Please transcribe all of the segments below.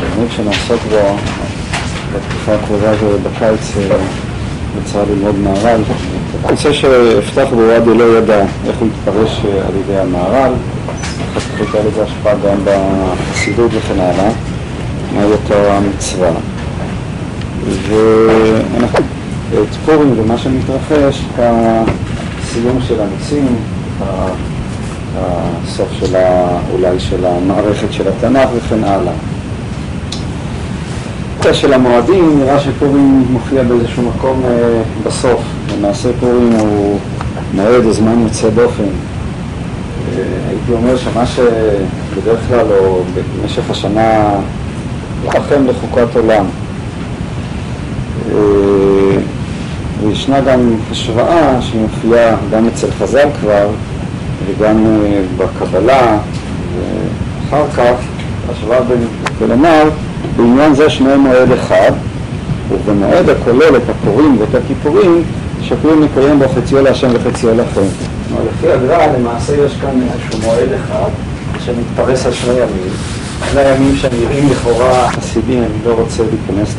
באמת שנעסוק בו בתקופה הקרובה ובקיץ יצא ללמוד מהר"ל. הנושא שאפתח בוואדי לא ידע איך הוא יתפרש על ידי המהר"ל, אחר כך הייתה לזה השפעה גם בחסידות וכן הלאה, מהי אותה המצווה. ואנחנו, את פורים ומה שמתרחש, הסיום של הניסים, הסוף של אולי של המערכת של התנ"ך וכן הלאה. הקטע של המועדים נראה שפורים מופיע באיזשהו מקום אה, בסוף. למעשה פורים הוא מועד או זמן יוצא דופן. אה, הייתי אומר שמה שבדרך כלל או במשך השנה לכם לחוקת עולם. אה, וישנה גם השוואה שמופיעה גם אצל חז"ל כבר וגם אה, בקבלה ואחר כך השוואה בין, ולומר בעניין זה שני מועד אחד ובמועד הכולל את הפורים ואת הכיפורים שוקלים לקיים בו חציו להשם וחציו לכם. לפי הגר"א למעשה יש כאן איזשהו מועד אחד שמתפרס על שני ימים שני ימים שנראים לכאורה חסידים, אני לא רוצה להיכנס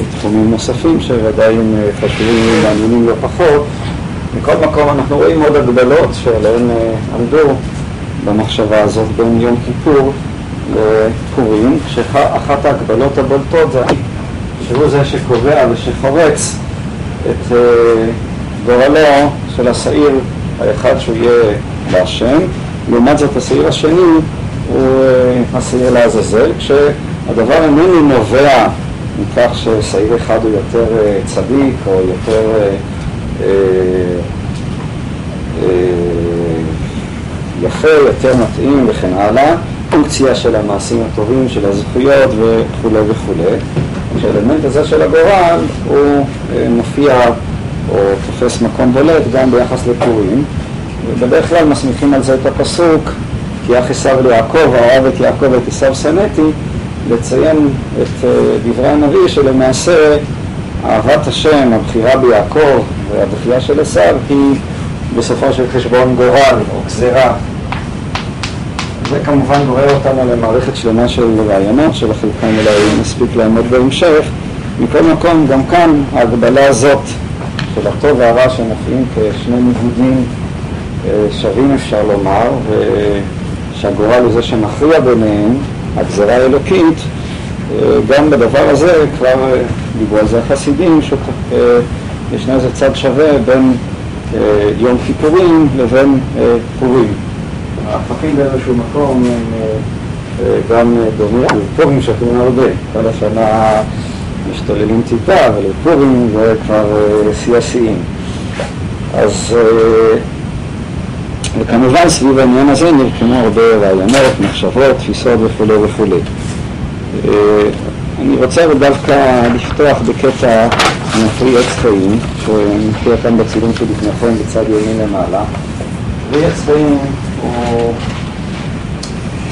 לתחומים נוספים שוודאי הם חשובים ומעניינים לא פחות מכל מקום אנחנו רואים עוד הגבלות שעליהן עמדו במחשבה הזאת בין יום כיפור לפורים, כשאחת ההגבלות הבולטות זה שהוא זה שקובע ושחורץ את גורלו של השעיר האחד שהוא יהיה להשם, לעומת זאת השעיר השני הוא השעיר לעזאזל, כשהדבר איננו נובע מכך ששעיר אחד הוא יותר צדיק או יותר אה, אה, יפה, יותר מתאים וכן הלאה, פונקציה של המעשים הטובים, של הזכויות וכולי וכולי. שהאלמנט הזה של הגורל הוא מופיע או תופס מקום בולט גם ביחס לפורים, ובדרך כלל מסמיכים על זה את הפסוק כי אח עשיו ליעקב, אהב את יעקב ואת עשיו שנאתי, לציין את דברי הנביא שלמעשה אהבת השם, הבחירה ביעקב והבחירה של עשיו היא בסופו של חשבון גורל או גזירה. זה כמובן גורר אותנו למערכת שלמה של רעיונות, שלחלקם אולי נספיק לעמוד בהמשך. מכל מקום, גם כאן ההגבלה הזאת של הטוב והרע שמופיעים כשני ניגודים שווים אפשר לומר, ושהגורל הוא זה שמכריע ביניהם, הגזרה האלוקית, גם בדבר הזה כבר דיברו על זה החסידים, שישנו איזה צד שווה בין יום כיפורים לבין פורים. ההפכים באיזשהו מקום הם גם דומים, פורים שכנים הרבה, כל השנה משתוללים טיפה, אבל פורים זה כבר שיא השיאים. אז וכמובן סביב העניין הזה נרקמו הרבה רעיונות, מחשבות, תפיסות וכולי וכולי. אני רוצה דווקא לפתוח בקטע מפרי עץ חיים, שמופיע כאן בצילום שלפניכם בצד ימין למעלה. פרי עץ חיים הוא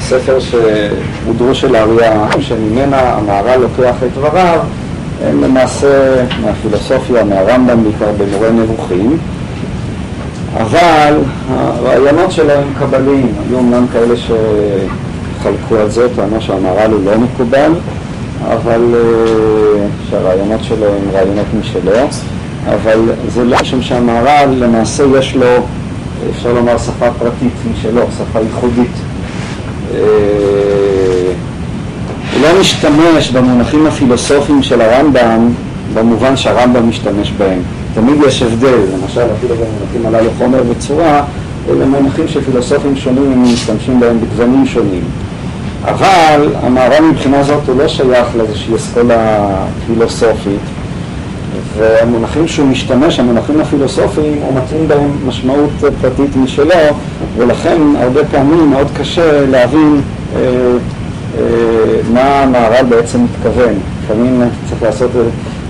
ספר שהוא דרוש של האריה, שממנה המהר"ל לוקח את דבריו, הם למעשה מהפילוסופיה, מהרמב"ם בעיקר במורה נבוכים, אבל הרעיונות שלו הם קבליים, היו אומנם כאלה שחלקו על זה, טענו שהמהר"ל הוא לא מקובל, אבל שהרעיונות שלו הם רעיונות משלו, אבל זה לא משום שהמהר"ל למעשה יש לו אפשר לומר שפה פרטית משלו, שפה ייחודית. הוא לא משתמש במונחים הפילוסופיים של הרמב"ם במובן שהרמב"ם משתמש בהם. תמיד יש הבדל, למשל אפילו במונחים הללו חומר וצורה, אלה מונחים שפילוסופים שונים משתמשים בהם בגוונים שונים. אבל המהר"ם מבחינה זאת הוא לא שייך לאיזושהי אסכולה פילוסופית, והמונחים שהוא משתמש, המונחים הפילוסופיים, הוא מתאים בהם משמעות פרטית משלו, ולכן הרבה פעמים מאוד קשה להבין אה, אה, מה המהר"ל בעצם מתכוון. לפעמים צריך לעשות,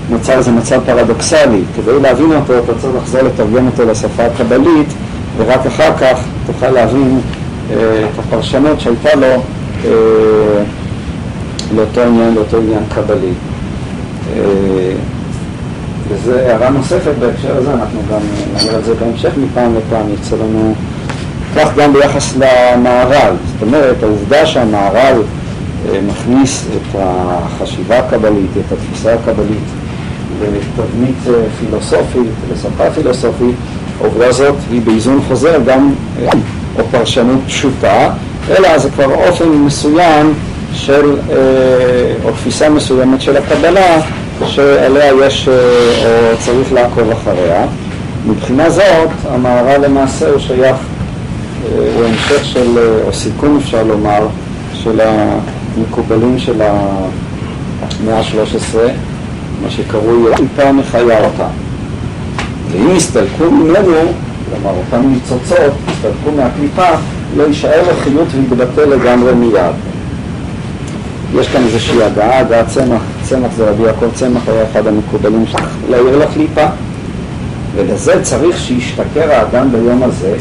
נוצר איזה מצב פרדוקסלי. כדי להבין אותו, אתה צריך לחזור לתרגם אותו לשפה הקבלית, ורק אחר כך תוכל להבין אה, את הפרשנות שהייתה לו אה, לאותו עניין, לאותו עניין קבלי. אה, וזו הערה נוספת בהקשר הזה, אנחנו גם נדבר על זה בהמשך מפעם לפעם, יצא לנו כך גם ביחס למהר"ל. זאת אומרת, העובדה שהמהר"ל אה, מכניס את החשיבה הקבלית, את התפיסה הקבלית לתבנית פילוסופית, לשפה פילוסופית, העובדה הזאת היא באיזון חוזר גם או פרשנות פשוטה, אלא זה כבר אופן מסוים של, או תפיסה מסוימת של הקבלה שעליה יש או צריך לעקוב אחריה. מבחינה זאת, המהר"ל למעשה הוא שייך, הוא המשך של, או סיכום אפשר לומר, של המקובלים של המאה ה-13, מה שקרוי איפה מחיה אותה. ואם יסתלקו ממנו, כלומר אותן ניצוצות, יסתלקו מהקליפה, לא יישאר לו חיות ויתבטא לגמרי מיד. יש כאן איזושהי הגעה, הגעת צמח, צמח זה רבי יעקב צמח, היה אחד המקובלים להעיר לקליפה, ולזה צריך שישתכר האדם ביום הזה,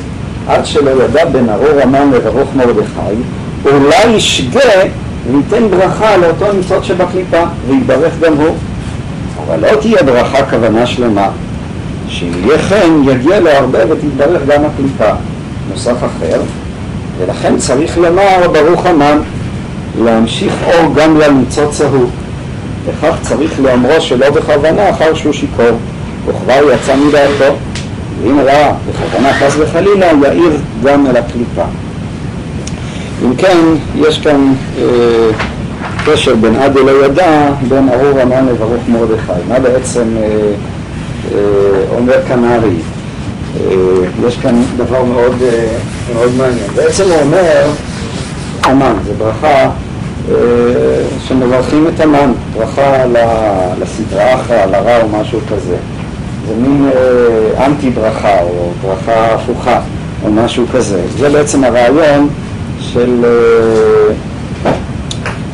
עד שלא ידע בין ארור המן לברוך מרדכי, אולי ישגה וייתן ברכה לאותו ניצוץ שבקליפה, ויברך גם הוא. אבל לא תהיה ברכה כוונה שלמה, שאם יהיה כן, יגיע לו הרבה ותתברך גם הקליפה. נוסף אחר, ולכן צריך לומר ברוך המן, להמשיך אור גם לניצוץ ההוא. וכך צריך לאמרו שלא בכוונה אחר שהוא שיכור, וכבר יצא מדעתו, ואם ראה בכוונה חס וחלילה, יאיר גם אל הקליפה. אם כן, יש כאן אה, קשר בין עד אלא ידע, בין ארור המן לברוך מרדכי. מה בעצם אה, אה, אומר כאן הארי? אה, יש כאן דבר מאוד, אה, מאוד מעניין. בעצם הוא אומר, המן, זה ברכה אה, שמברכים את המן, ברכה לסדרה אחרא, לרע או משהו כזה. זה מין אנטי ברכה או ברכה הפוכה או משהו כזה. זה בעצם הרעיון של,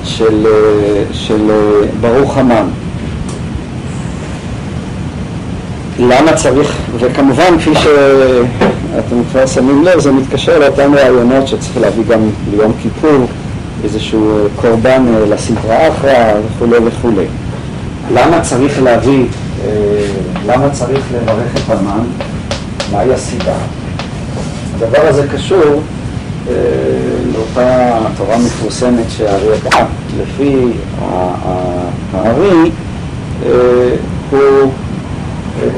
של, של אה, ברוך המן. למה צריך, וכמובן כפי שאתם כבר שמים לב, זה מתקשר לאותם רעיונות שצריך להביא גם ליום כיפור איזשהו קורבן לסדרה אחרא וכולי וכולי. למה צריך להביא, למה צריך לברך את המן? מהי הסיבה? הדבר הזה קשור לאותה תורה מפורסמת שהארי כתב. לפי הארי, אה, הוא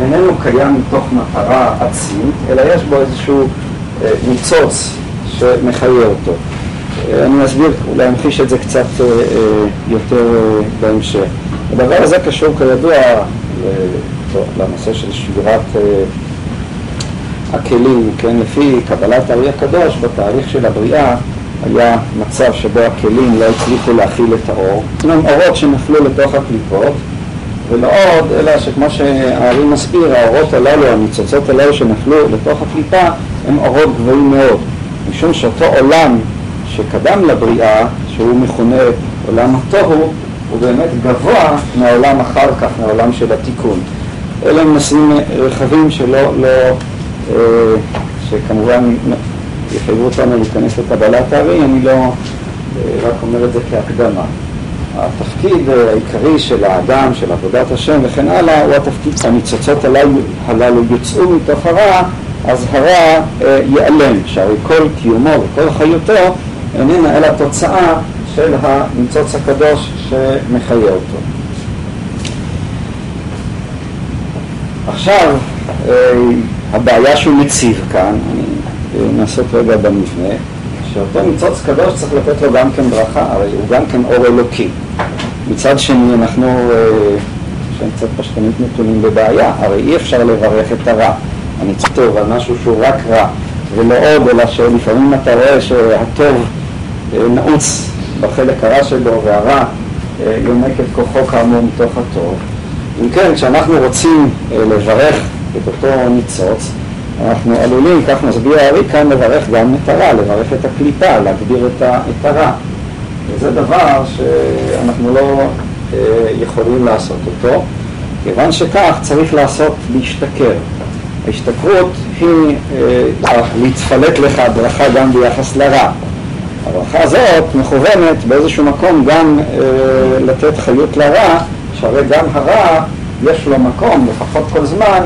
איננו קיים מתוך מטרה עצמית, אלא יש בו איזשהו אה, ניצוץ שמחיה אותו. אה, אני אסביר, אמחיש את זה קצת יותר בהמשך. הדבר הזה קשור כידוע לנושא של שבירת הכלים, כן, לפי קבלת הארי הקדוש, בתהליך של הבריאה היה מצב שבו הכלים לא הצליחו להכיל את האור. הם אורות שנפלו לתוך הקליפות, ולא עוד, אלא שכמו שהארי מסביר, האורות הללו, הניצוצות הללו שנפלו לתוך הקליפה, הם אורות גבוהים מאוד. משום שאותו עולם שקדם לבריאה, שהוא מכונה עולם התוהו, הוא באמת גבוה מהעולם אחר כך, מהעולם של התיקון. אלה הם נושאים רחבים שלא, לא, אה, שכמובן יחייבו אותנו להיכנס לקבלת הארי, אני לא אה, רק אומר את זה כהקדמה. התפקיד העיקרי של האדם, של עבודת השם וכן הלאה, הוא התפקיד, הניצוצות הללו, יוצאו מתוך הרע, אז הרע אה, ייעלם, שהרי כל קיומו וכל חיותו איננה אלא תוצאה של הניצוץ הקדוש שמחיה אותו. עכשיו, אה, הבעיה שהוא מציב כאן, אני נעסוק רגע במבנה, שאותו ניצוץ קדוש צריך לתת לו גם כן ברכה, הרי הוא גם כן אור אלוקי. מצד שני אנחנו, שהם קצת פשטנית נתונים בבעיה, הרי אי אפשר לברך את הרע. אני טוב על משהו שהוא רק רע, ולא עוד, אלא שלפעמים אתה רואה שהטוב נעוץ בחלק הרע שלו, והרע יונק את כוחו כאמור מתוך הטוב. אם כן, כשאנחנו רוצים לברך את אותו ניצוץ, אנחנו עלולים, כך מסביר הארי כאן, לברך גם את הרע, לברך את הקליפה, להגביר את, הרע. וזה דבר שאנחנו לא אה, יכולים לעשות אותו. כיוון שכך צריך לעשות להשתכר. ההשתכרות היא אה, להתפלט לך ברכה גם ביחס לרע. הברכה הזאת מכוונת באיזשהו מקום גם אה, לתת חיות לרע, שהרי גם הרע יש לו מקום, לפחות כל זמן,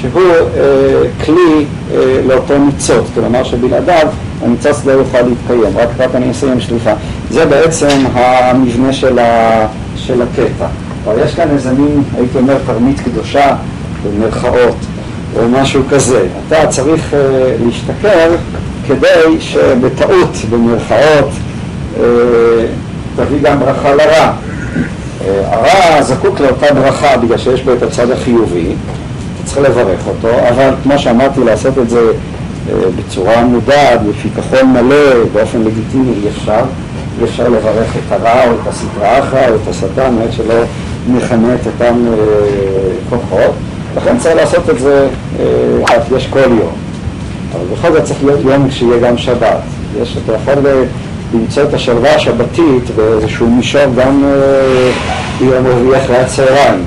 שהוא אה, כלי אה, לאותו ניצוץ, כלומר שבלעדיו הניצוץ לא יוכל להתקיים, רק, רק אני אסיים שליפה. זה בעצם המבנה של, ה, של הקטע. אבל יש כאן איזה מין, הייתי אומר, תרמית קדושה, במרכאות, או משהו כזה. אתה צריך אה, להשתכר כדי שבטעות, במרכאות, אה, תביא גם ברכה לרע. אה, הרע זקוק לאותה ברכה בגלל שיש בו את הצד החיובי, צריך לברך אותו, אבל כמו שאמרתי, לעשות את זה אה, בצורה מודעת, בפיכחון מלא, באופן לגיטימי אי אפשר. אי אפשר לברך את הרע או את הסדרה אחרא או את השטן, עד שלא נכנה את אותם אה, כוחות. לכן צריך לעשות את זה, יש כל יום. אבל בכל זאת צריך להיות יום שיהיה גם שבת. יש, אתה יכול למצוא את השלווה השבתית באיזשהו מישור גם ביום רביעי אחרי הצהריים.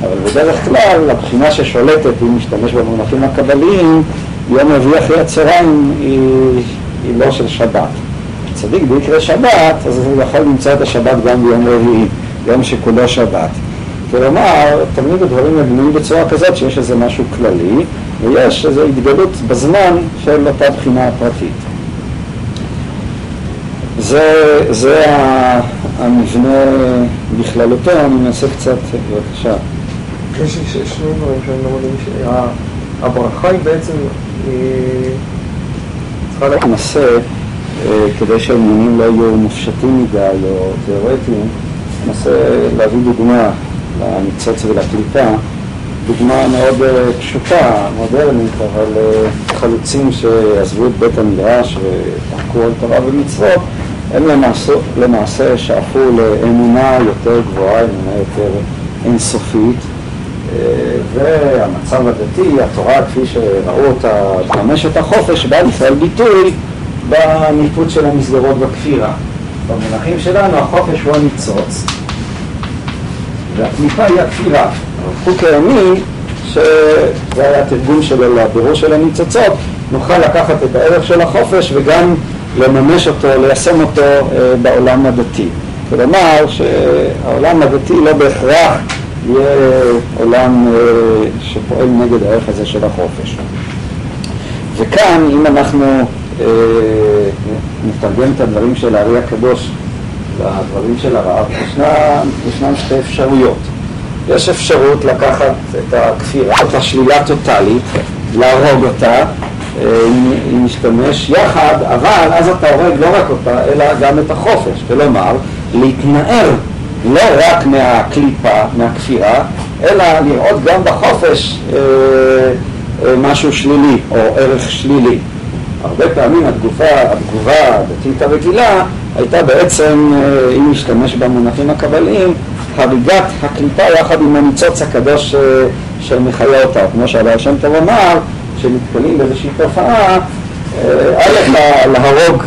אבל בדרך כלל, הבחינה ששולטת, אם נשתמש במונחים הקבליים, יום רביעי אחרי הצהריים היא, היא לא של שבת. צדיק ביקרה שבת, אז הוא יכול למצוא את השבת גם ביום רביעי, יום שכולו שבת. כלומר, תמיד הדברים מבנויים בצורה כזאת שיש איזה משהו כללי, ויש איזו התגלות בזמן של אותה בחינה הפרטית. זה, זה המבנה בכללותו, אני מנסה קצת, בבקשה. יש שני דברים שאני לא מבין, שהברכה היא בעצם צריכה להנסה, אה, כדי שהעניינים לא יהיו מופשטים מדי או תיאורטיים, ננסה להביא דוגמה לניצוץ ולקליטה, דוגמה מאוד אה, פשוטה, מודרנית, אבל אה, חלוצים שעזבו את בית המדרש וחקרו על תורה ומצוות, הם למעשה, למעשה שאפו לאמונה יותר גבוהה, אמונה יותר אינסופית, והמצב הדתי, התורה כפי שראו אותה את החופש, באה לפעול ביטוי בניפוץ של המסגרות בכפירה. במונחים שלנו החופש הוא הניצוץ והקליפה היא הכפירה. חוק הימי, שזה היה התרגום שלו לבירור של הניצוצות, נוכל לקחת את הערך של החופש וגם לממש אותו, ליישם אותו אה, בעולם הדתי. כלומר שהעולם הדתי לא בהכרח יהיה עולם אה, שפועל נגד הערך הזה של החופש. וכאן, אם אנחנו אה, נתרגם את הדברים של הארי הקדוש לדברים של הרב, ישנם, ישנם שתי אפשרויות. יש אפשרות לקחת את הכפירה, את השלילה הטוטאלית, להרוג אותה, אם נשתמש יחד, אבל אז אתה הורג לא רק אותה, אלא גם את החופש, כלומר, להתנער לא רק מהקליפה, מהכפירה, אלא לראות גם בחופש אה, אה, משהו שלילי או ערך שלילי. הרבה פעמים התגובה, התגובה הדתית הרגילה הייתה בעצם, אה, אם נשתמש במונחים הקבליים, הריגת הקליפה יחד עם הניצוץ הקדוש אה, שמחיה אותה. כמו שהבעל שם טוב אמר, שנתקלים באיזושהי תופעה, א', להרוג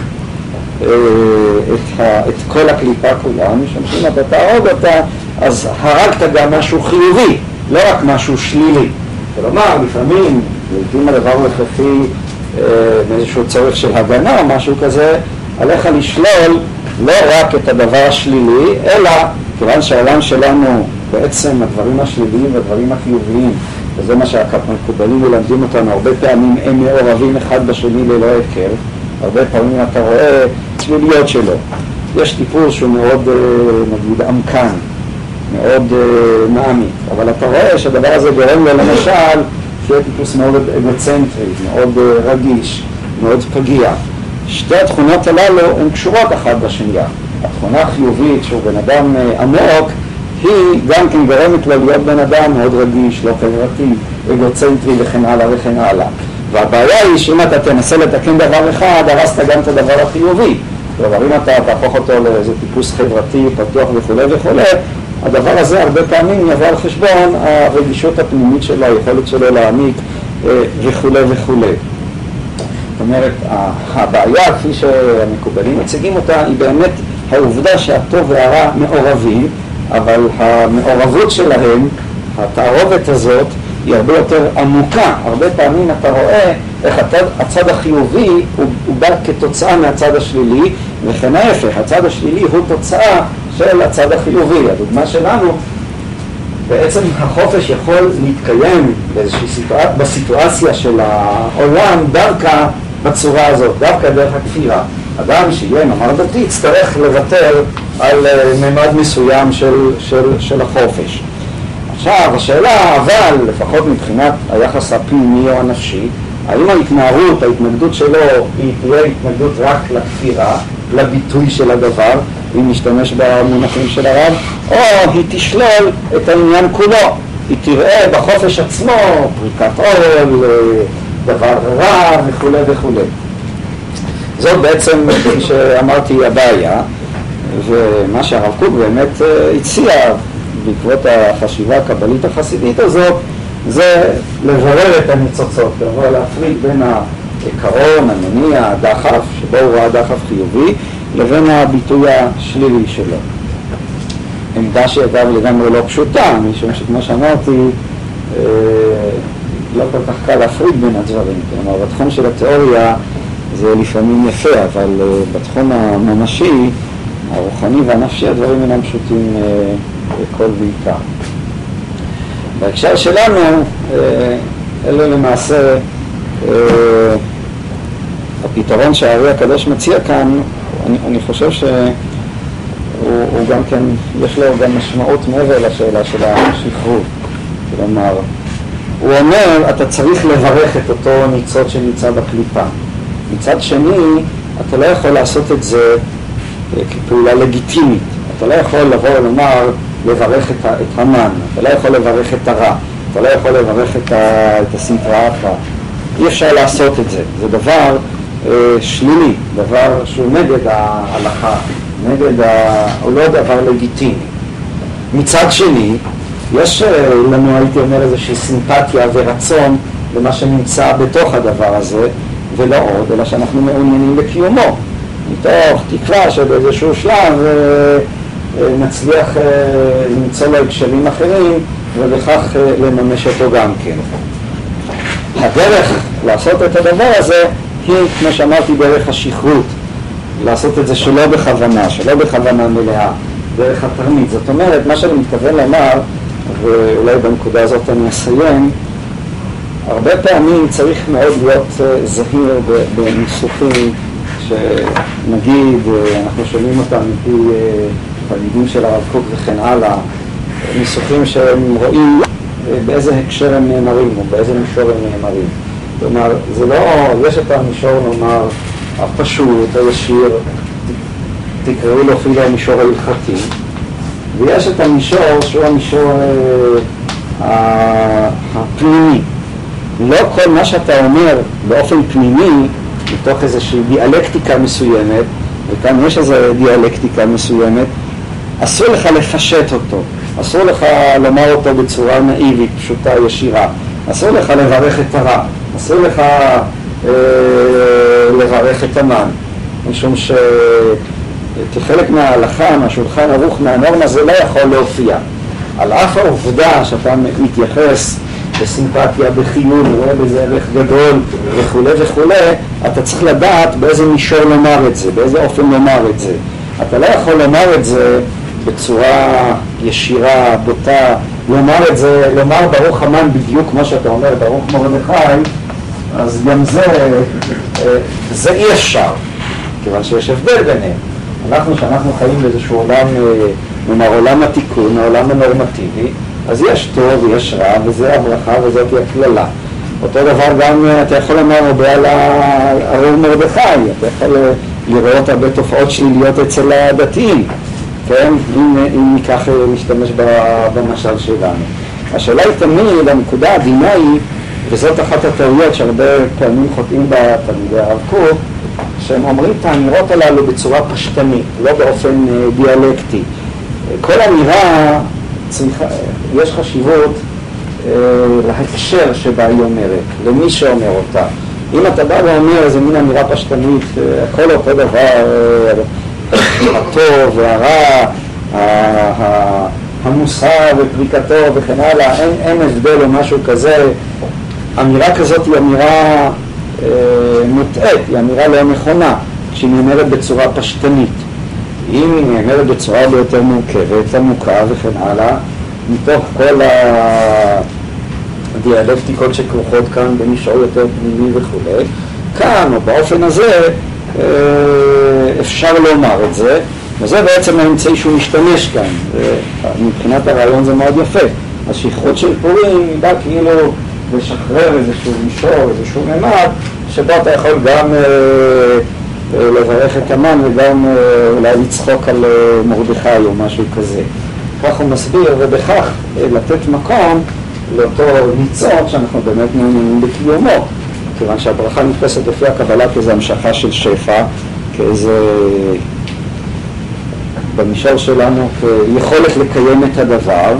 את, ה, את כל הקליפה כולה, משום שאם אתה תהרוג אותה, אז הרגת גם משהו חיובי, לא רק משהו שלילי. כלומר, לפעמים, לעיתים הדבר הוא הכרחי מאיזשהו צורך של הגנה או משהו כזה, עליך לשלול לא רק את הדבר השלילי, אלא כיוון שהעולם שלנו, בעצם הדברים השליליים והדברים החיוביים, וזה מה שהמקובלים מלמדים אותנו, הרבה פעמים הם מעורבים אחד בשני ללא היכר, הרבה פעמים אתה רואה צליליות שלו. יש טיפוס שהוא מאוד, אה, נגיד, עמקן, מאוד אה, מעמיק, אבל אתה רואה שהדבר הזה גורם לו למשל שיהיה טיפוס מאוד אגוצנטרי, מאוד אה, רגיש, מאוד פגיע. שתי התכונות הללו הן קשורות אחת בשנייה. התכונה החיובית שהוא בן אדם עמוק, היא גם כן גורמת לו להיות בן אדם מאוד רגיש, לא חברתי, אגוצנטרי וכן הלאה וכן הלאה. והבעיה היא שאם אתה תנסה לתקן דבר אחד, הרסת גם את הדבר החיובי. כלומר, אם אתה תהפוך אותו לאיזה טיפוס חברתי, פתוח וכולי וכולי, הדבר הזה הרבה פעמים יבוא על חשבון הרגישות הפנימית שלו, היכולת שלו להעמיק אה, וכולי וכולי. זאת אומרת, הבעיה, כפי שהמקובלים מציגים אותה, היא באמת העובדה שהטוב והרע מעורבים, אבל המעורבות שלהם, התערובת הזאת, היא הרבה יותר עמוקה. הרבה פעמים אתה רואה איך הצד, הצד החיובי הוא, הוא בא כתוצאה מהצד השלילי, וכן ההפך, הצד השלילי הוא תוצאה של הצד החיובי. הדוגמה שלנו בעצם החופש יכול להתקיים סיטואציה, בסיטואציה של העולם דווקא בצורה הזאת, דווקא דרך הכפירה. אדם שיהיה נאמר דתי יצטרך לוותר על אה, ממד מסוים של, של, של החופש. עכשיו השאלה, אבל לפחות מבחינת היחס הפנימי או הנפשי, האם ההתנערות, ההתנגדות שלו, היא תהיה התנגדות רק לכפירה, לביטוי של הדבר, אם נשתמש במונחים של הרב, או היא תשלול את העניין כולו, היא תראה בחופש עצמו פריקת עול, אה, דבר רע וכולי וכולי. זאת בעצם, כפי שאמרתי, הבעיה, ומה שהרב קוק באמת אה, הציע בעקבות החשיבה הקבלית החסידית הזאת, זה לברר את הניצוצות, לבוא להפריד בין העיקרון, המניע, הדחף, שבו הוא ראה דחף חיובי, לבין הביטוי השלילי שלו. עמדה שאגב לגמרי לא פשוטה, משום שכמו שאמרתי, אה, לא כל כך קל להפריד בין הדברים. כלומר, בתחום של התיאוריה זה לפעמים יפה, אבל uh, בתחום הממשי, הרוחני והנפשי, הדברים אינם פשוטים uh, בכל בעיקר. בהקשר שלנו, uh, אלה למעשה uh, הפתרון שהארי הקדוש מציע כאן, אני, אני חושב שהוא גם כן, יש לו גם משמעות מעבר לשאלה של השחרור. כלומר, הוא אומר, אתה צריך לברך את אותו ניצוץ שנמצא בקליפה. מצד שני, אתה לא יכול לעשות את זה אה, כפעולה לגיטימית. אתה לא יכול לבוא ולומר, לברך את, את המן, אתה לא יכול לברך את הרע, אתה לא יכול לברך את, את הסנטרה אחת. אי אפשר לעשות את זה. זה דבר אה, שלילי, דבר שהוא נגד ההלכה, נגד ה... הוא לא דבר לגיטימי. מצד שני, יש אה, לנו, הייתי אומר, איזושהי סימפתיה ורצון למה שנמצא בתוך הדבר הזה, ולא עוד, אלא שאנחנו מעוניינים בקיומו, מתוך תקווה שבאיזשהו שלב אה, נצליח אה, למצוא לו הקשרים אחרים ובכך לממש אותו גם כן. הדרך לעשות את הדבר הזה היא, כמו שאמרתי, דרך השכרות, לעשות את זה שלא בכוונה, שלא בכוונה מלאה, דרך התרמית. זאת אומרת, מה שאני מתכוון לומר, ואולי בנקודה הזאת אני אסיים, הרבה פעמים צריך מאוד להיות אה, זהיר בניסוחים שנגיד, אה, אנחנו שומעים אותם מפי אה, תלמידים של הרב קוק וכן הלאה, ניסוחים שהם רואים באיזה הקשר הם נאמרים או באיזה מישור הם נאמרים. כלומר, זה לא, יש את המישור, נאמר, הפשוט, הישיר, תקראו לו אפילו המישור ההלכתי, ויש את המישור שהוא המישור אה, הפנימי. לא כל מה שאתה אומר באופן פנימי, מתוך איזושהי דיאלקטיקה מסוימת, וכאן יש איזו דיאלקטיקה מסוימת, אסור לך לפשט אותו, אסור לך לומר אותו בצורה נאיבית, פשוטה, ישירה, אסור לך לברך את הרע, אסור לך אה, לברך את המן, משום שכחלק מההלכה, מהשולחן ערוך, מהנורמה, זה לא יכול להופיע. על אף העובדה שאתה מתייחס בסימפתיה, בחיון, רואה בזה ערך גדול וכולי וכולי, אתה צריך לדעת באיזה מישור לומר את זה, באיזה אופן לומר את זה. אתה לא יכול לומר את זה בצורה ישירה, בוטה, לומר את זה, לומר ברוך המן בדיוק כמו שאתה אומר, ברוך מרדכי, אז גם זה, אה, זה אי אפשר, כיוון שיש הבדל ביניהם. אנחנו, שאנחנו חיים באיזשהו עולם, אה, נאמר עולם התיקון, העולם הנורמטיבי, אז יש טוב ויש רע, וזה הברכה וזאת הקללה. אותו דבר גם אה, אתה יכול לומר הרבה על הרב מרדכי, אתה יכול אה, לראות הרבה תופעות שליליות אצל הדתיים, כן? אם, אם ניקח, אה, נשתמש במשל שלנו. השאלה היא תמיד, הנקודה העדינה היא, וזאת אחת הטעויות שהרבה פעמים חוטאים בה תלמידי הרב קוק, שהם אומרים את האמירות הללו בצורה פשטנית, לא באופן דיאלקטי. כל אמירה צריכה, יש חשיבות אה, להקשר שבה היא אומרת, למי שאומר אותה. אם אתה בא ואומר איזה מין אמירה פשטנית, אה, הכל אותו דבר, אה, הטוב והרע, המוסר ופריקתו וכן הלאה, אין, אין הבדל או משהו כזה, אמירה כזאת היא אמירה אה, מוטעית, היא אמירה לא נכונה, כשהיא נאמרת בצורה פשטנית. אם היא נאמרת בצורה הרבה יותר מורכבת, עמוקה וכן הלאה, מתוך כל הדיאלקטיקות שכרוכות כאן במישור יותר פנימי וכולי. כאן, או באופן הזה, אפשר לומר את זה, וזה בעצם האמצעי שהוא משתמש כאן. מבחינת הרעיון זה מאוד יפה. השכרות של פורים בא כאילו לשחרר איזשהו מישור, איזשהו ממד, שבו אתה יכול גם אה, אה, לברך את המן וגם אה, אולי לצחוק על אה, מרדכי או משהו כזה. כך הוא מסביר, ובכך אה, לתת מקום לאותו ניצוץ שאנחנו באמת מעוניינים בקיומו. כיוון שהברכה נתפסת לפי הקבלה כאיזו המשכה של שפע, כאיזה, במישור שלנו, כיכולת לקיים את הדבר,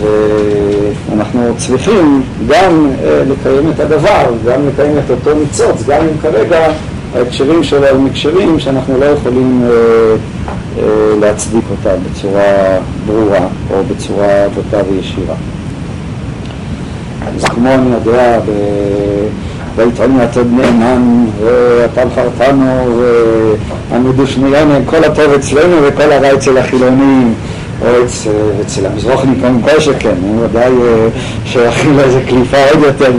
ואנחנו צריכים גם אה, לקיים את הדבר, גם לקיים את אותו ניצוץ, גם אם כרגע ההקשרים שלו הם הקשרים שאנחנו לא יכולים אה, אה, להצדיק אותם בצורה ברורה או בצורה בוטה וישירה. אז כמו אני יודע, ויתרון יתד נאמן, ואתה בחרתנו, והמדושניון, כל הטוב אצלנו וכל הרע אצל החילונים. או אצל המזרוחניק גם כל שכן, הוא ודאי אה, שייכים לאיזה קליפה עוד יותר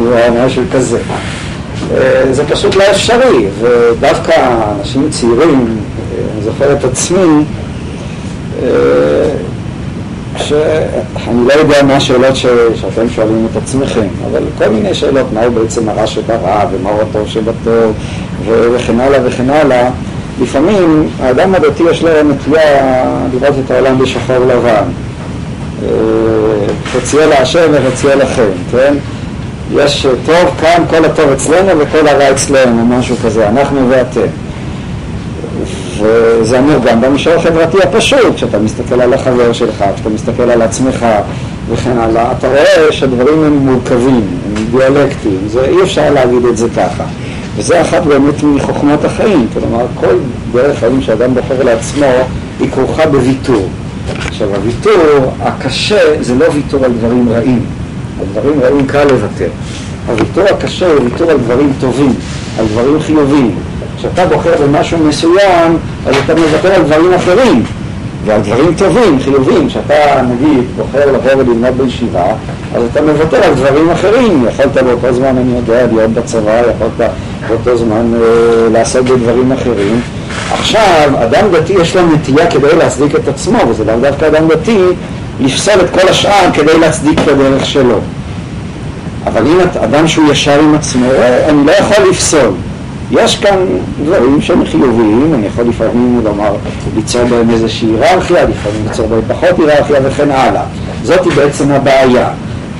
משהו כזה. אה, זה פשוט לא אפשרי, ודווקא אנשים צעירים, אה, אני זוכר את עצמי, שאני לא יודע מה השאלות ש... שאתם שואלים את עצמכם, אבל כל מיני שאלות, מהו בעצם הרע שברע, ומהו הטוב שבטוב, וכן הלאה וכן הלאה. לפעמים האדם הדתי יש לו נטייה לראות את העולם בשחור לבן. חצייה להשם וחצייה לכם, כן? יש טוב כאן, כל הטוב אצלנו וכל הרע אצלנו, משהו כזה, אנחנו ואתם. וזה אמור גם במישור החברתי הפשוט, כשאתה מסתכל על החבר שלך, כשאתה מסתכל על עצמך וכן הלאה, אתה רואה שהדברים הם מורכבים, הם דיאלקטיים, זה, אי אפשר להגיד את זה ככה. וזה אחת באמת מחוכמות החיים, כלומר כל דרך חיים שאדם בוחר לעצמו היא כרוכה בוויתור. עכשיו הוויתור הקשה זה לא ויתור על דברים רעים, על דברים רעים קל לוותר. הוויתור הקשה הוא ויתור על דברים טובים, על דברים חיוביים. כשאתה בוחר במשהו מסוים, אז אתה מוותר על דברים אחרים. ועל דברים טובים, חיוביים, כשאתה נגיד בוחר לבוא וללמוד בישיבה, אז אתה מוותר על דברים אחרים, יכולת באותו זמן, אני יודע, להיות בצבא, יכולת באותו זמן אה, לעסוק בדברים אחרים. עכשיו, אדם דתי יש לו נטייה כדי להצדיק את עצמו, וזה לאו דווקא אדם דתי, לפסול את כל השאר כדי להצדיק את הדרך שלו. אבל אם אדם שהוא ישר עם עצמו, אני לא יכול לפסול. יש כאן דברים שהם חיוביים, אני יכול לפעמים לומר, ליצור בהם איזושהי היררכיה, לפעמים ליצור בהם פחות היררכיה וכן הלאה. זאתי בעצם הבעיה.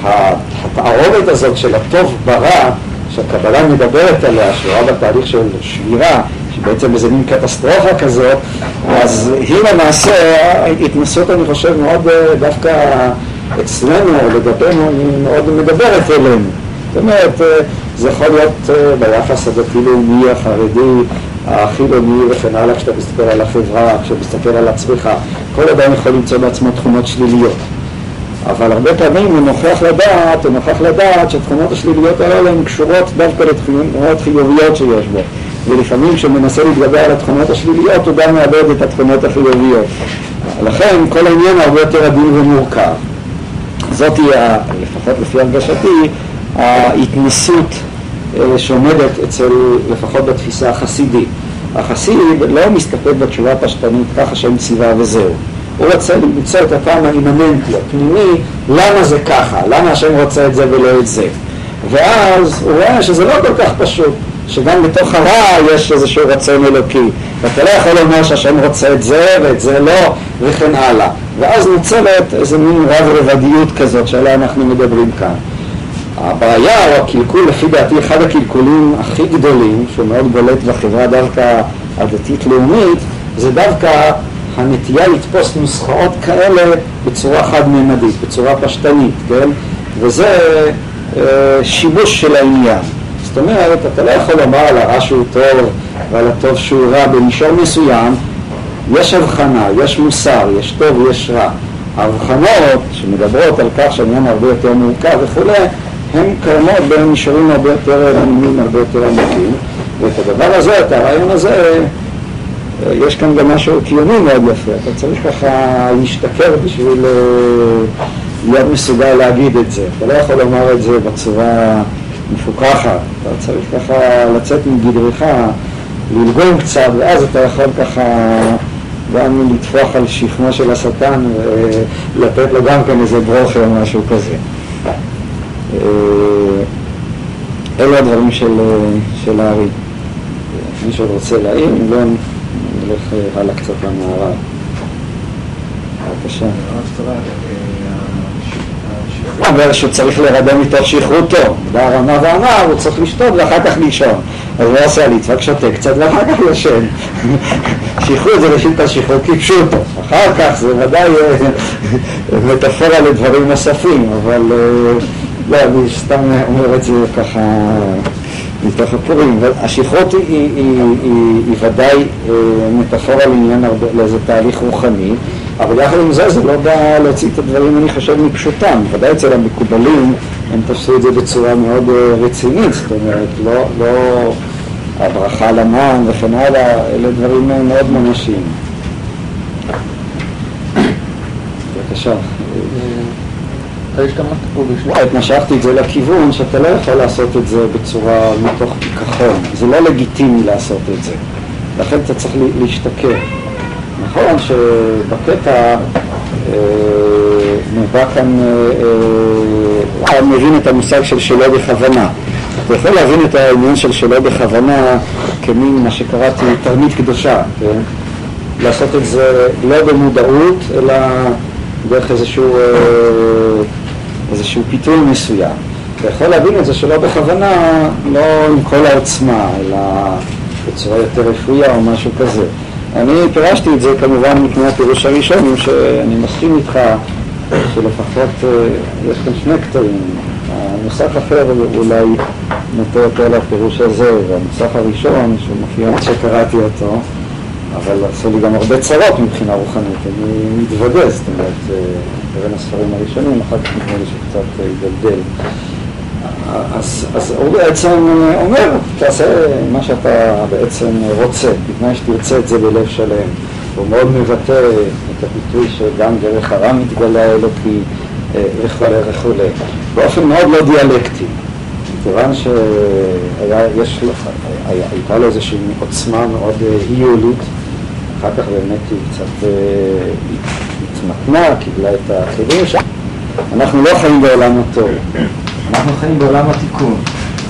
התערובת הזאת של הטוב ברע, שהקבלה מדברת עליה, שרואה בתהליך של שבירה, שבעצם איזה מין קטסטרופה כזאת, אז היא למעשה התנסות, אני חושב, מאוד אה, דווקא אצלנו, לגבינו, היא מאוד מדברת אלינו. זאת אומרת, אה, זה יכול להיות אה, ביחס הדתי-לאומי, החרדי, החילוני וכן הלאה, כשאתה מסתכל על החברה, כשאתה מסתכל על עצמך, כל אדם יכול למצוא בעצמו תכונות שליליות. אבל הרבה פעמים הוא נוכח לדעת, הוא נוכח לדעת שהתכונות השליליות האלה הן קשורות דווקא לתכונות חיוביות שיש בו. ולפעמים כשהוא מנסה להתגבר על התכונות השליליות הוא גם מאבד את התכונות החיוביות. לכן כל העניין הרבה יותר עדין ומורכב. זאת היא, לפחות לפי הרגשתי, ההתנסות שעומדת אצל, לפחות בתפיסה החסידית. החסיד לא מסתפק בתשובה הפשטנית ככה שם ציווה וזהו. הוא רוצה למצוא את הפעם האימננטי, הפנימי, למה זה ככה, למה השם רוצה את זה ולא את זה. ואז הוא רואה שזה לא כל כך פשוט, שגם בתוך הרע יש איזשהו רצון אלוקי. ואתה לא יכול לומר שהשם רוצה את זה ואת זה לא, וכן הלאה. ואז נוצרת איזה מין רב רבדיות כזאת שעליה אנחנו מדברים כאן. הבעיה או הקלקול, לפי דעתי, אחד הקלקולים הכי גדולים, שהוא מאוד בולט בחברה דווקא הדתית-לאומית, זה דווקא הנטייה לתפוס נוסחאות כאלה בצורה חד-ממדית, בצורה פשטנית, כן? וזה אה, שיבוש של העניין. זאת אומרת, אתה לא יכול לומר על הרע שהוא טוב ועל הטוב שהוא רע במישור מסוים, יש הבחנה, יש מוסר, יש טוב ויש רע. ההבחנות שמדברות על כך שהעניין הרבה יותר מורכב וכולי, הן קיימות במישורים הרבה יותר עמומים, הרבה יותר עמוקים, ואת הדבר הזה, את הרעיון הזה, יש כאן גם משהו קיומי מאוד יפה, אתה צריך ככה להשתכר בשביל, להיות מסוגל להגיד את זה. אתה לא יכול לומר את זה בצורה מפוקחת, אתה צריך ככה לצאת מגדרך, ללגום קצת, ואז אתה יכול ככה גם לטפוח על שכמו של השטן ולתת לו גם כן איזה ברוכר או משהו כזה. אה, אלו הדברים של, של הארי. מישהו רוצה להעיר, אם לא, נלך הלאה קצת למערב. בבקשה. הוא אומר שהוא צריך להירדם מתוך שכרותו, והרמה ואמר, הוא צריך לשתות ואחר כך לישון. אז הוא עושה ליצחק, שותה קצת ואחר כך ישן. שכרות זה ראשית השכרות כפשוטו, אחר כך זה ודאי אה, מטאפורה לדברים נוספים, אבל אה, לא, אני סתם אומר את זה ככה מתוך הפורים. השכרות היא, היא, היא, היא, היא ודאי אה, מטאפורה לעניין לאיזה תהליך רוחני, אבל יחד עם זה זה לא בא להוציא את הדברים, אני חושב, מפשוטם. ודאי אצל המקובלים הם תפסו את זה בצורה מאוד אה, רצינית, זאת אומרת, לא, לא הברכה למן וכן הלאה, אלה דברים מאוד ממשיים. בבקשה. את משכתי את זה לכיוון שאתה לא יכול לעשות את זה בצורה מתוך פיכחון, זה לא לגיטימי לעשות את זה, לכן אתה צריך להשתכר. נכון שבקטע אה, נבע כאן, אה, אה, מבין את המושג של שלא בכוונה. אתה יכול להבין את העניין של שלא בכוונה כמין מה שקראתי תרמית קדושה, כן? לעשות את זה לא במודעות, אלא דרך איזשהו, איזשהו פיתוי מסוים. אתה יכול להבין את זה שלא בכוונה, לא עם כל העוצמה, אלא בצורה יותר רפויה או משהו כזה. אני פירשתי את זה כמובן מפני הפירוש הראשון, שאני מסכים איתך שלפחות אה, יש כאן שני קטעים. הנוסח אחר אולי נוטה יותר לפירוש הזה, והנוסח הראשון, שהוא מופיע שקראתי אותו, אבל עשו לי גם הרבה צרות מבחינה רוחנית, אני מתוודה, זאת אומרת, אה, בין הספרים הראשונים, אחר כך נראה לי שקצת התגלגל. אז, אז הוא בעצם אומר, תעשה מה שאתה בעצם רוצה, בתנאי שתרצה את זה בלב שלם. הוא מאוד מבטא את הביטוי שגם דרך הרע מתגלה האלוקי וכולי וכולי, באופן מאוד לא דיאלקטי. מכיוון שהייתה לו איזושהי עוצמה מאוד היולית, אחר כך באמת היא קצת התמתנה, קיבלה את החידוש. אנחנו לא חיים בעולם הטוב. אנחנו חיים בעולם התיקון.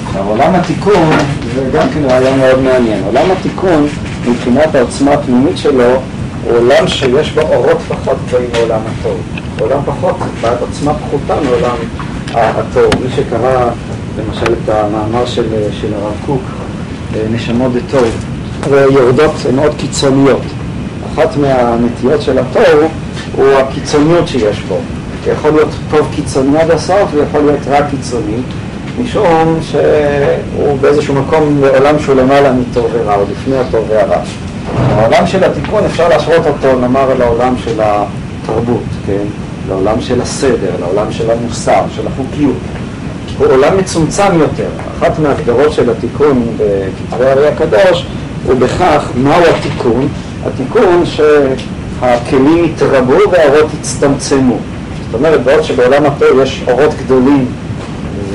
עכשיו, עולם התיקון זה גם כן רעיון מאוד מעניין. עולם התיקון, מבחינת העוצמה הפנימית שלו, הוא עולם שיש בו אורות פחות גבוהים מעולם הטוב. עולם פחות, בעד עוצמה פחותה מעולם הטוב. מי שקרא למשל את המאמר של, של הרב קוק, נשמות בטוב, ויורדות מאוד קיצוניות. אחת מהנטיות של הטוב הוא הקיצוניות שיש בו. יכול להיות טוב קיצוני עד הסוף ויכול להיות רק קיצוני, משום שהוא באיזשהו מקום בעולם שהוא למעלה מטוב ורע, או לפני הטוב והרע. העולם של התיקון אפשר להשוות אותו, נאמר, לעולם של התרבות, כן? לעולם של הסדר, לעולם של המוסר, של החוקיות. הוא עולם מצומצם יותר. אחת מההגדרות של התיקון בכתבי הרי הקדוש הוא בכך מהו התיקון. התיקון שהכלים יתרבו והאורות יצטמצמו. זאת אומרת, בעוד שבעולם הפה יש אורות גדולים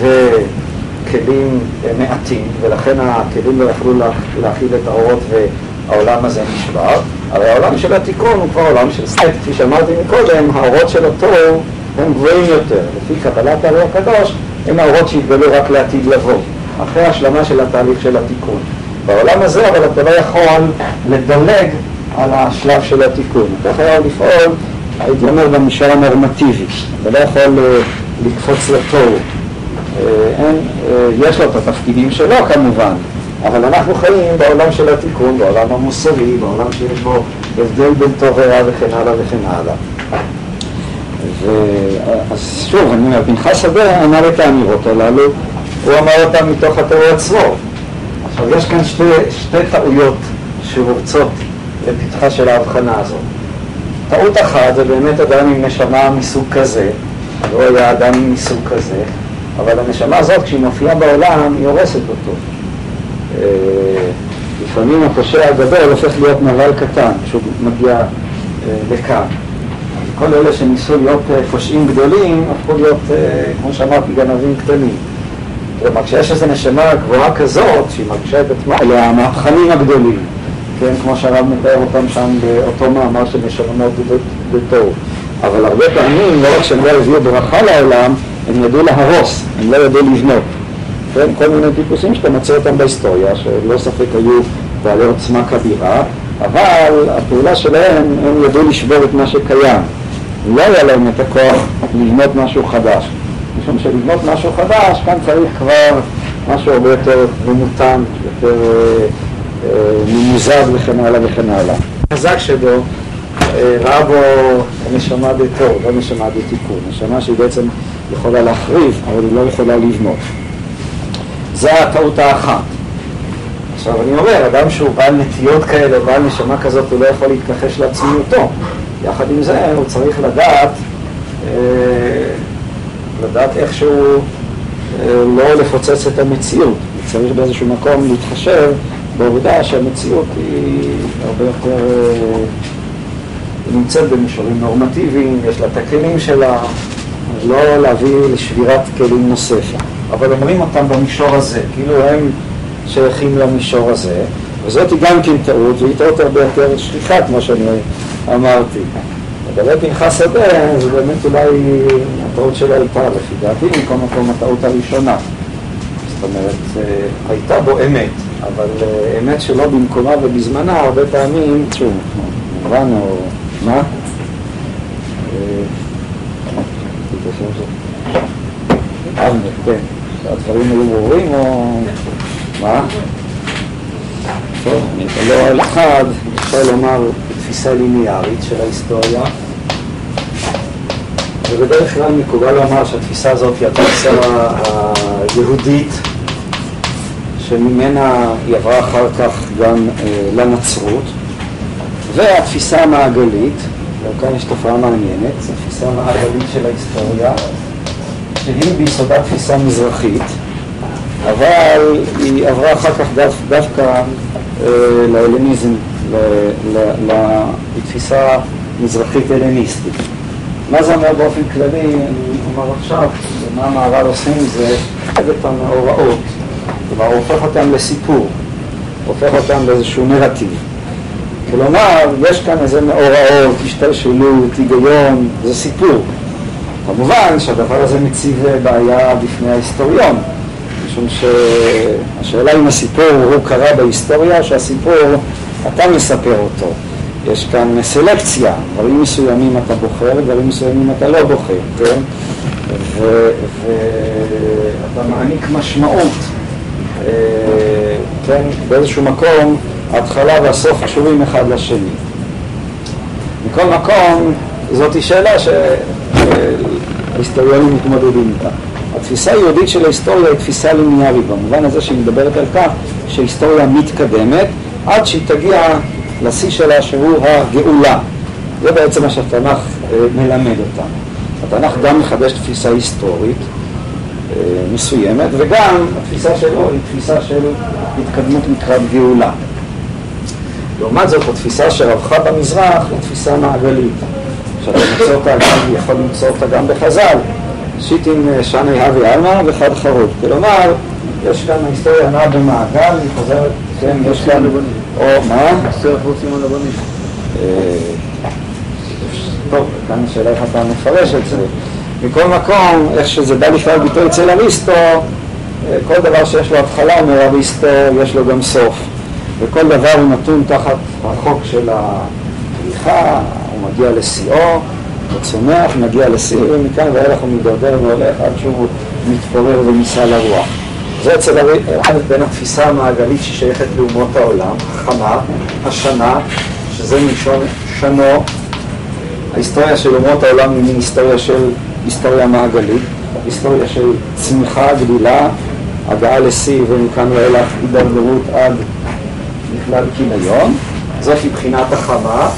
וכלים מעטים, ולכן הכלים לא יכלו להכיל את האורות והעולם הזה נשבר, הרי העולם של התיקון הוא כבר עולם של סט, כפי שאמרתי מקודם, האורות של התור הם גבוהים יותר, לפי קבלת הרי הקדוש, הם האורות שהתגלו רק לעתיד לבוא, אחרי השלמה של התהליך של התיקון. בעולם הזה אבל אתה לא יכול לדלג על השלב של התיקון, אתה חייב לפעול הייתי אומר במישור הנורמטיבי, אתה לא יכול אה, לקפוץ לתור. אה, אה, יש לו את התפקידים שלו כמובן, אבל אנחנו חיים בעולם של התיקון, בעולם המוסרי, בעולם שיש בו הבדל בין טוב ורע וכן הלאה וכן הלאה. אז שוב, אני אומר, פנחס שדה אמר את האמירות הללו, הוא אמר אותן מתוך התיאור עצמו. עכשיו, יש כאן שתי, שתי טעויות שרוצות לפתחה של ההבחנה הזאת. טעות אחת זה באמת אדם עם נשמה מסוג כזה, לא היה אדם מסוג כזה, אבל הנשמה הזאת כשהיא מופיעה בעולם היא הורסת אותו. אה, לפעמים הפושע הגדול הופך להיות נבל קטן כשהוא מגיע אה, לכאן. כל אלה שניסו להיות אה, פושעים גדולים, הפכו להיות, כמו שאמרתי, גנבים קטנים. כלומר, כשיש איזו נשמה גבוהה כזאת, שהיא מרגישה את עצמה, אלה המהפכנים הגדולים, כן, כמו שהרב מתאר אותם שם באותו מאמר נשמות בטוב. אבל הרבה פעמים, לא רק שהם לא הביאו ברכה לעולם, הם ידעו להרוס, הם לא ידעו לבנות. כן, כל מיני טיפוסים שאתה מוצא אותם בהיסטוריה, שלא ספק היו בעלי עוצמה כבירה, אבל הפעולה שלהם, הם ידעו לשבור את מה שקיים. לא היה להם את הכוח לבנות משהו חדש. משום שלבנות משהו חדש, כאן צריך כבר משהו הרבה יותר ממותן, יותר אה, ממוזג וכן הלאה וכן הלאה. החזק שבו אה, ראה בו נשמה דתו, לא נשמה דתיקון, נשמה שהיא בעצם יכולה להחריב, אבל היא לא יכולה לבנות. זו הטעות האחת. עכשיו אני אומר, אדם שהוא בעל נטיות כאלה, בעל נשמה כזאת, הוא לא יכול להתכחש לעצמיותו. יחד עם זה הוא צריך לדעת, אה, לדעת איכשהו אה, לא לפוצץ את המציאות. הוא צריך באיזשהו מקום להתחשב בעובדה שהמציאות היא הרבה יותר, אה, היא נמצאת במישורים נורמטיביים, יש לה את הכלים שלה, לא להביא לשבירת כלים נוספת. אבל אומרים אותם במישור הזה, כאילו הם שייכים למישור הזה, וזאת גם כן טעות, והיא טעות הרבה יותר שכיחה, כמו שאני אמרתי. לגבי פנחס שדה, זה באמת אולי הטעות שלה הייתה, לפי דעתי, מכל מקום הטעות הראשונה. זאת אומרת, אה, הייתה בו אמת, אבל אה, אמת שלא במקומה ובזמנה, הרבה פעמים, שוב, מובן או מה? אה, אבנר, כן. הדברים היו ברורים או מה? טוב, אני לא על אחד, אפשר לומר תפיסה ליניארית של ההיסטוריה ובדרך כלל מקובל לומר שהתפיסה הזאת היא התפיסה היהודית שממנה היא עברה אחר כך גם אה, לנצרות. והתפיסה המעגלית, וכאן יש תופעה מעניינת, זו תפיסה מעגלית של ההיסטוריה שהיא ביסודה תפיסה מזרחית אבל היא עברה אחר כך דו, דווקא אה, להלניזם, לתפיסה מזרחית הלניסטית. מה זה אומר באופן כללי, אני אומר עכשיו, ומה המערב עושים זה את המאורעות, כלומר הופך אותם לסיפור, הופך אותם לאיזשהו נרטיב. כלומר, יש כאן איזה מאורעות, השתלשלות, היגיון, זה סיפור. כמובן שהדבר הזה מציב בעיה בפני ההיסטוריון, משום שהשאלה אם הסיפור הוא קרה בהיסטוריה, שהסיפור אתה מספר אותו. יש כאן סלקציה, דברים מסוימים אתה בוחר, דברים מסוימים אתה לא בוחר, כן? ואתה מעניק משמעות, אה, כן? באיזשהו מקום ההתחלה והסוף קשורים אחד לשני. מכל מקום, זאת שאלה שההיסטוריונים מתמודדים איתה. התפיסה היהודית של ההיסטוריה היא תפיסה ליניארית, במובן הזה שהיא מדברת על כך שההיסטוריה מתקדמת עד שהיא תגיע לשיא שלה שהוא הגאולה. זה בעצם מה שהתנ"ך אה, מלמד אותנו. התנ"ך גם מחדש תפיסה היסטורית אה, מסוימת, וגם התפיסה שלו היא תפיסה של התקדמות לקראת גאולה. לעומת זאת, התפיסה שרווחה במזרח היא תפיסה מעגלית, שאתה מוצא אותה גם, יכול למצוא אותה גם בחז"ל, שיטין אה, שני הווי עלמא וחד חרות. כלומר, יש כאן ההיסטוריה נעה במעגל, היא חוזרת, כן, יש כאן... או מה? הבנים. טוב, כאן השאלה איך אתה מפרש את זה. מכל מקום, איך שזה בא לכלל ביטוי אצל אריסטו, אה, כל דבר שיש לו התחלה, אומר אריסטו, יש לו גם סוף. וכל דבר הוא נתון תחת החוק של הפריחה, הוא מגיע לשיאו, הוא צומח, מגיע לשיאו, ומכאן ואילך הוא מתדרדר והולך עד שהוא מתפורר ונישא לרוח. זה אצל הרב בין התפיסה המעגלית ששייכת לאומות העולם, חמה, השנה, שזה מלשון שנו, ההיסטוריה של אומות העולם היא מין היסטוריה של היסטוריה מעגלית, היסטוריה של צמיחה גדולה, הגעה לשיא ומכאן ואילך הידרדרות עד בכלל כיליון, זאת מבחינת החמה.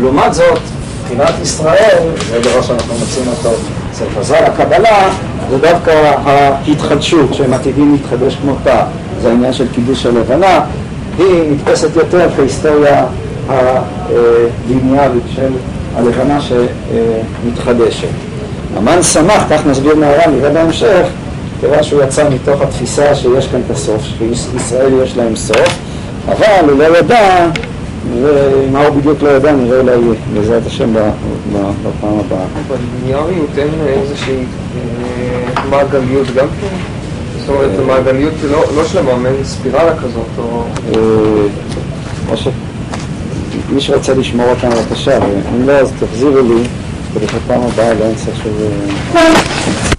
לעומת זאת, מבחינת ישראל, זה דבר שאנחנו מוצאים אותו אצל חז"ל הקבלה, זה דווקא ההתחדשות שהם עתידים להתחדש כמותה, זה העניין של קידוש הלבנה, היא נתפסת יותר כהיסטוריה הליניארית של הלבנה שמתחדשת. המן שמח, כך נסביר מהר"ן, נראה בהמשך, כיוון שהוא יצא מתוך התפיסה שיש כאן את הסוף, שישראל יש להם סוף, אבל הוא לא ידע, מה הוא בדיוק לא ידע, נראה אולי בעזרת השם בפעם הבאה. אבל בניאריות אין איזושהי אה, מעגליות גם כן? זאת אומרת, המעגליות היא לא, לא שלמה, מעין ספירלה כזאת, או... ש... מי שרוצה לשמור אותם בבקשה, ואם לא אז תחזירו לי, כדי שפעם הבאה לא נצטרך שזה...